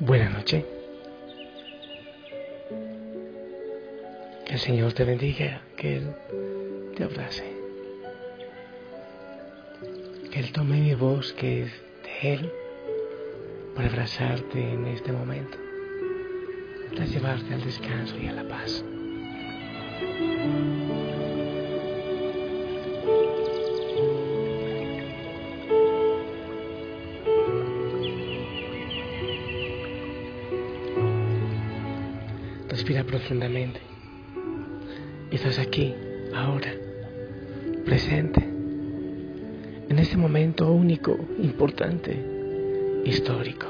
Buenas noches. Que el Señor te bendiga, que Él te abrace. Que Él tome mi voz, que es de Él, para abrazarte en este momento, para llevarte al descanso y a la paz. Respira profundamente. Estás aquí, ahora, presente, en este momento único, importante, histórico.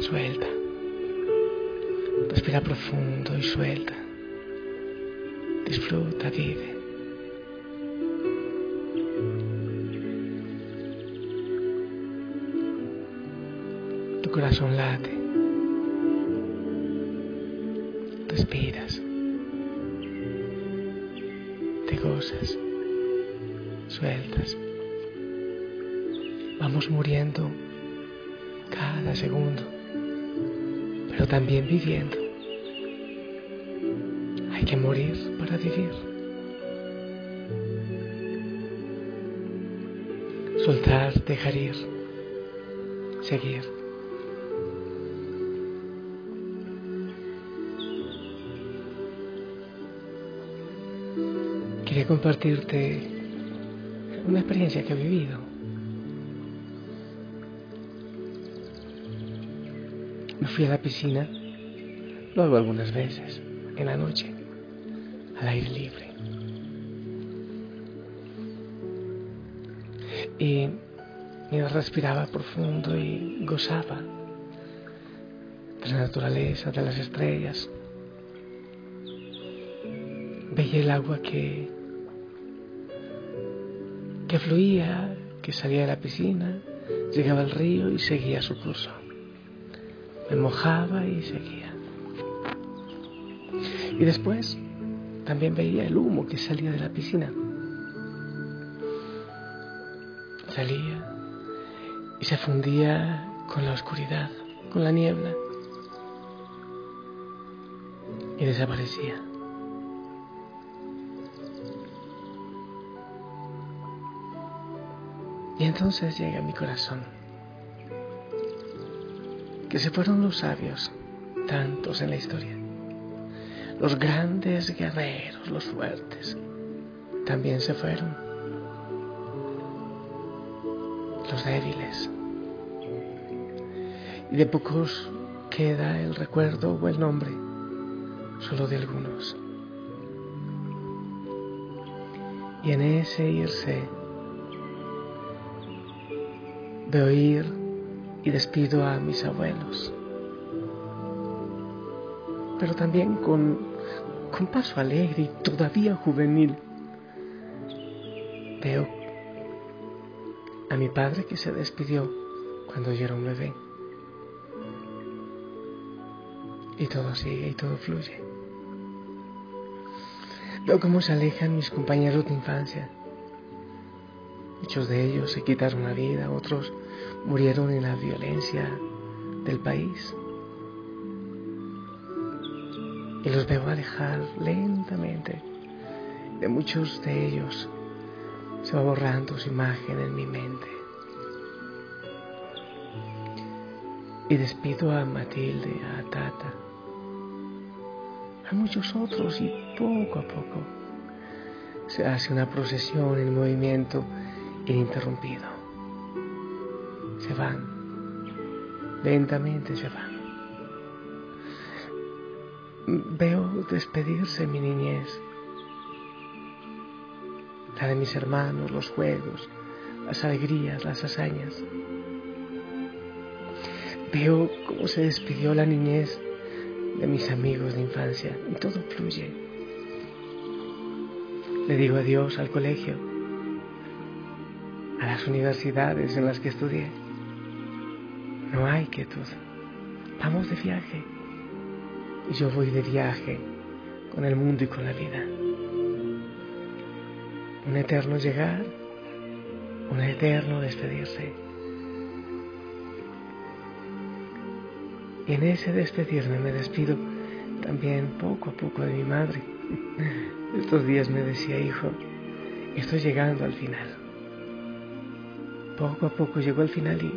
Suelta. Respira profundo y suelta. Disfruta, vive. Corazón late. Respiras. Te gozas. Sueltas. Vamos muriendo cada segundo, pero también viviendo. Hay que morir para vivir. Soltar, dejar ir, seguir. Quería compartirte una experiencia que he vivido. Me fui a la piscina, lo hago algunas veces, en la noche, al aire libre. Y mientras respiraba profundo y gozaba de la naturaleza, de las estrellas, veía el agua que, que fluía, que salía de la piscina, llegaba al río y seguía su curso. Me mojaba y seguía. Y después también veía el humo que salía de la piscina. Salía y se fundía con la oscuridad, con la niebla. Y desaparecía. Y entonces llega a mi corazón que se fueron los sabios, tantos en la historia. Los grandes guerreros, los fuertes, también se fueron. Los débiles. Y de pocos queda el recuerdo o el nombre, solo de algunos. Y en ese irse, veo ir y despido a mis abuelos. Pero también con, con paso alegre y todavía juvenil. Veo a mi padre que se despidió cuando yo era un bebé. Y todo sigue y todo fluye. Veo cómo se alejan mis compañeros de infancia. Muchos de ellos se quitaron la vida, otros murieron en la violencia del país. Y los veo alejar lentamente. De muchos de ellos se va borrando su imagen en mi mente. Y despido a Matilde, a Tata, a muchos otros y poco a poco se hace una procesión en movimiento ininterrumpido. Se van, lentamente se van. veo despedirse mi niñez, la de mis hermanos, los juegos, las alegrías, las hazañas. Veo cómo se despidió la niñez de mis amigos de infancia y todo fluye. Le digo adiós al colegio, a las universidades en las que estudié. No hay quietud. Vamos de viaje. Y yo voy de viaje con el mundo y con la vida. Un eterno llegar, un eterno despedirse. Y en ese despedirme me despido también poco a poco de mi madre. Estos días me decía, hijo, estoy llegando al final. Poco a poco llegó al final y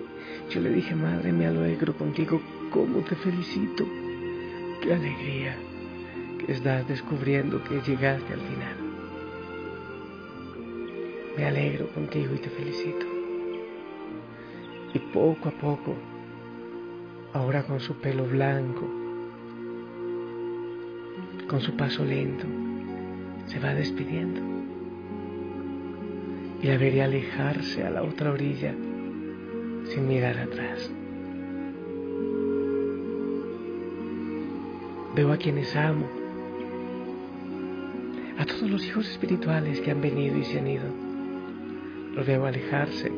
yo le dije, madre, me alegro contigo, cómo te felicito. Qué alegría que estás descubriendo que llegaste al final. Me alegro contigo y te felicito. Y poco a poco ahora con su pelo blanco, con su paso lento, se va despidiendo. Y la veré alejarse a la otra orilla sin mirar atrás. Veo a quienes amo, a todos los hijos espirituales que han venido y se han ido. Los veo alejarse,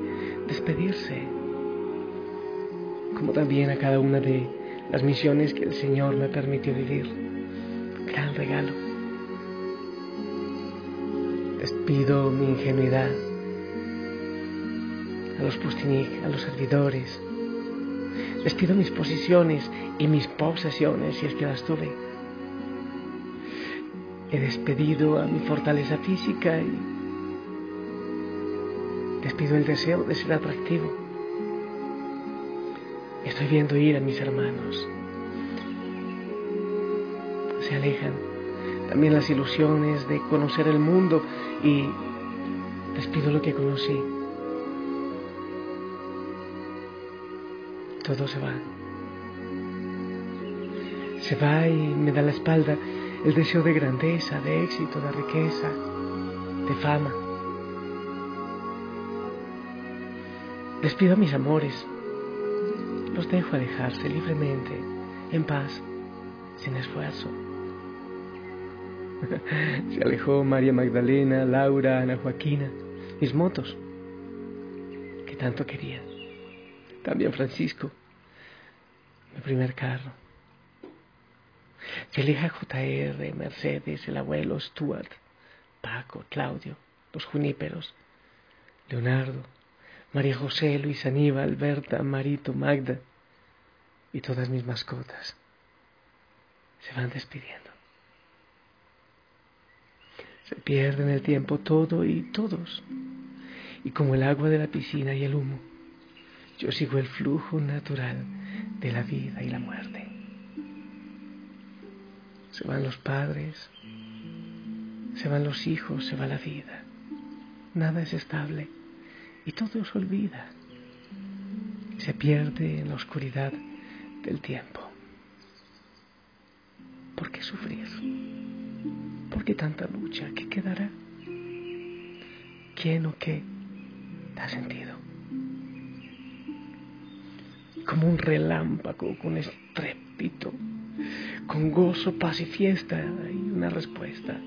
despedirse como también a cada una de las misiones que el Señor me permitió vivir. Gran regalo. Despido mi ingenuidad los pustinik, a los servidores. Despido mis posiciones y mis posesiones, si es que las tuve. He despedido a mi fortaleza física y despido el deseo de ser atractivo Estoy viendo ir a mis hermanos. Se alejan también las ilusiones de conocer el mundo y despido lo que conocí. Todo se va. Se va y me da la espalda el deseo de grandeza, de éxito, de riqueza, de fama. Despido a mis amores, los dejo alejarse libremente, en paz, sin esfuerzo. Se alejó María Magdalena, Laura, Ana Joaquina, mis motos, que tanto quería. También Francisco, mi primer carro. Se JR, Mercedes, el abuelo Stuart, Paco, Claudio, los juníperos, Leonardo, María José, Luis Aníbal, Berta, Marito, Magda y todas mis mascotas se van despidiendo. Se pierde en el tiempo todo y todos. Y como el agua de la piscina y el humo, yo sigo el flujo natural de la vida y la muerte. Se van los padres, se van los hijos, se va la vida. Nada es estable y todo se olvida. Se pierde en la oscuridad del tiempo. ¿Por qué sufrir? ¿Por qué tanta lucha? ¿Qué quedará? ¿Quién o qué da sentido? Como un relámpago con estrépito, con gozo, paz y fiesta, y una respuesta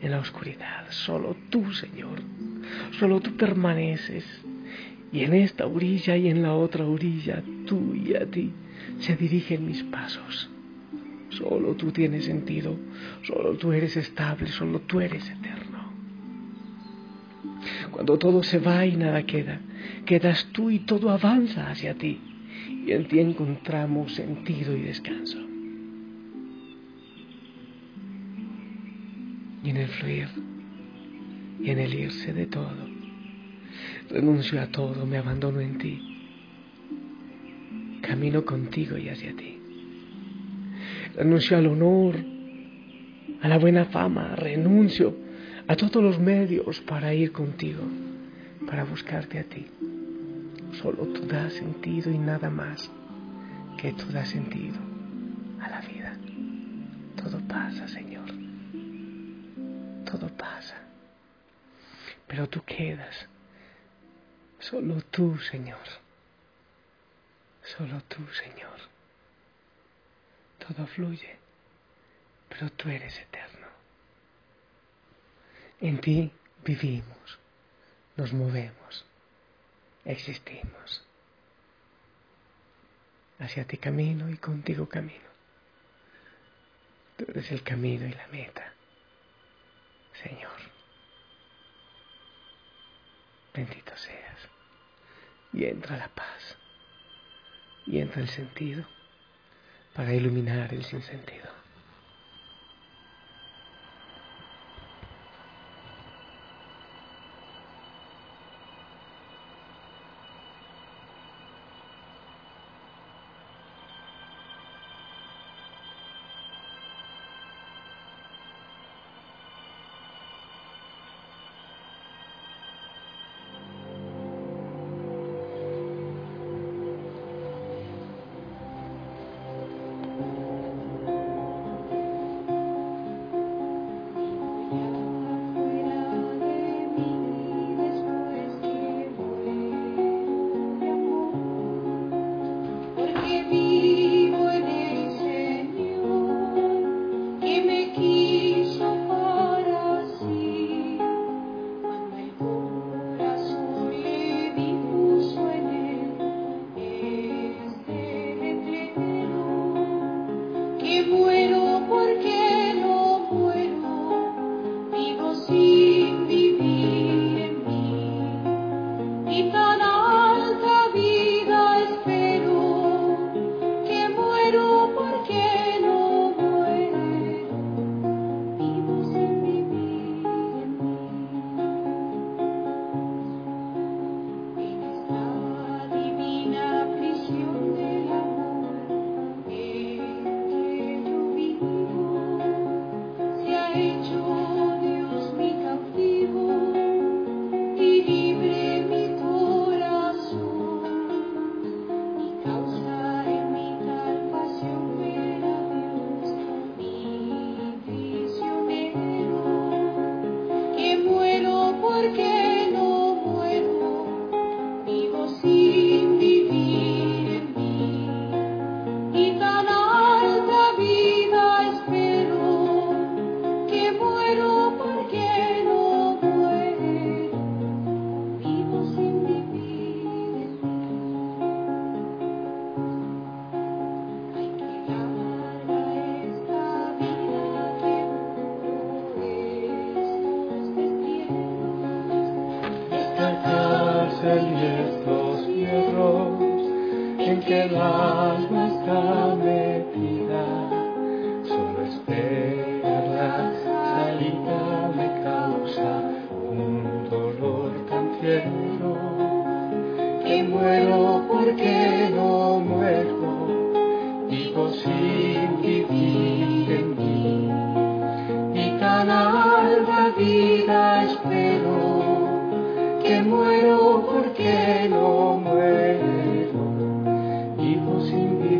en la oscuridad. Solo tú, Señor, solo tú permaneces. Y en esta orilla y en la otra orilla, tú y a ti se dirigen mis pasos. Solo tú tienes sentido, solo tú eres estable, solo tú eres eterno. Cuando todo se va y nada queda, quedas tú y todo avanza hacia ti y en ti encontramos sentido y descanso. Y en el fluir y en el irse de todo, renuncio a todo, me abandono en ti. Camino contigo y hacia ti. Renuncio al honor, a la buena fama, renuncio a todos los medios para ir contigo, para buscarte a ti. Solo tú das sentido y nada más que tú das sentido a la vida. Todo pasa, Señor. Todo pasa. Pero tú quedas. Solo tú, Señor. Solo tú, Señor. Todo fluye, pero tú eres eterno. En ti vivimos, nos movemos, existimos. Hacia ti camino y contigo camino. Tú eres el camino y la meta, Señor. Bendito seas. Y entra la paz. Y entra el sentido para iluminar el sinsentido. en estos hierros en que el alma está muero porque no muero, vivo sin vida.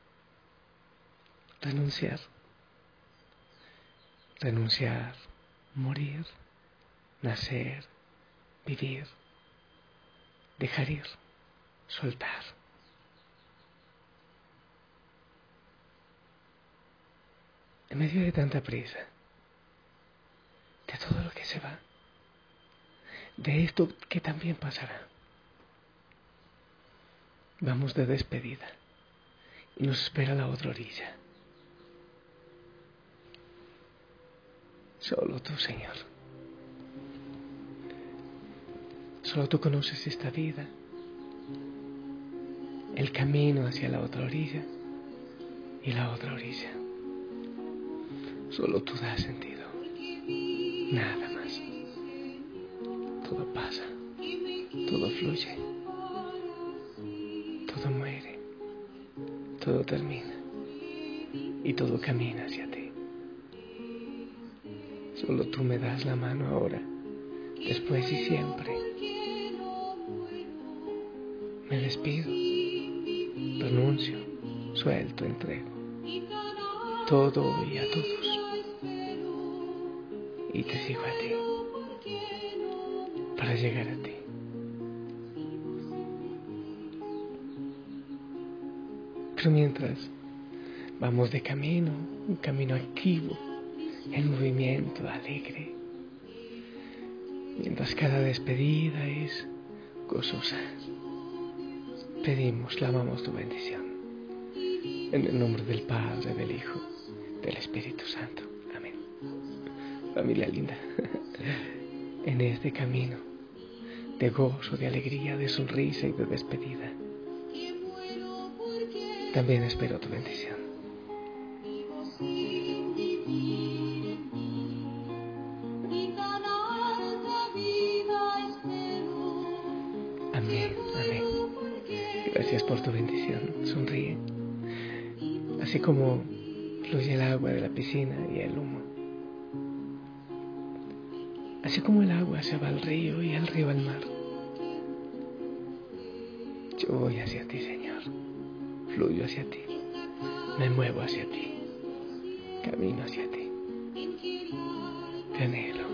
renunciar, renunciar, morir, nacer, vivir, dejar ir, soltar. En medio de tanta prisa, de todo lo que se va, de esto que también pasará, vamos de despedida y nos espera la otra orilla Solo tú, Señor. Solo tú conoces esta vida, el camino hacia la otra orilla y la otra orilla. Solo tú das sentido, nada más. Todo pasa, todo fluye, todo muere, todo termina y todo camina hacia ti. Solo tú me das la mano ahora, después y siempre. Me despido, renuncio, suelto, entrego todo y a todos. Y te sigo a ti para llegar a ti. Pero mientras vamos de camino, un camino activo, en movimiento, alegre, mientras cada despedida es gozosa, pedimos, clamamos tu bendición. En el nombre del Padre, del Hijo, del Espíritu Santo. Amén. Familia linda, en este camino de gozo, de alegría, de sonrisa y de despedida, también espero tu bendición. Así como fluye el agua de la piscina y el humo. Así como el agua se va al río y el río al mar. Yo voy hacia ti, Señor. Fluyo hacia ti. Me muevo hacia ti. Camino hacia ti. Te anhelo.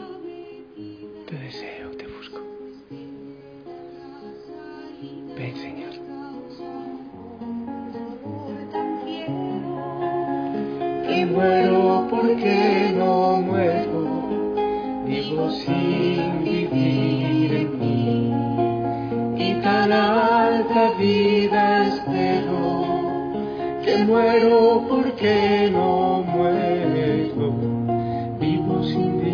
Porque no muero, vivo sin vivir en mí. Y tan alta vida espero, que muero porque no muero, vivo sin vivir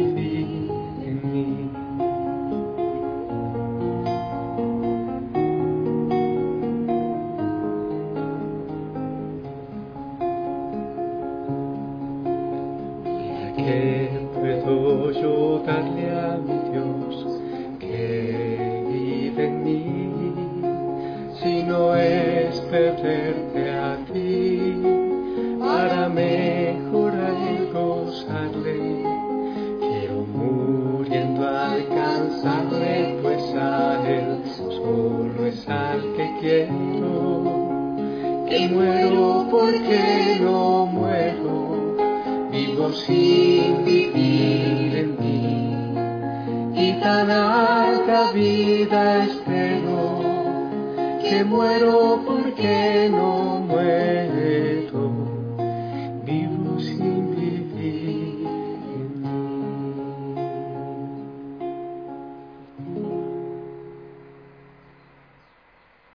solo es al que quiero. Que muero porque no muero. Vivo sin vivir en mí. y tan alta vida espero que muero porque no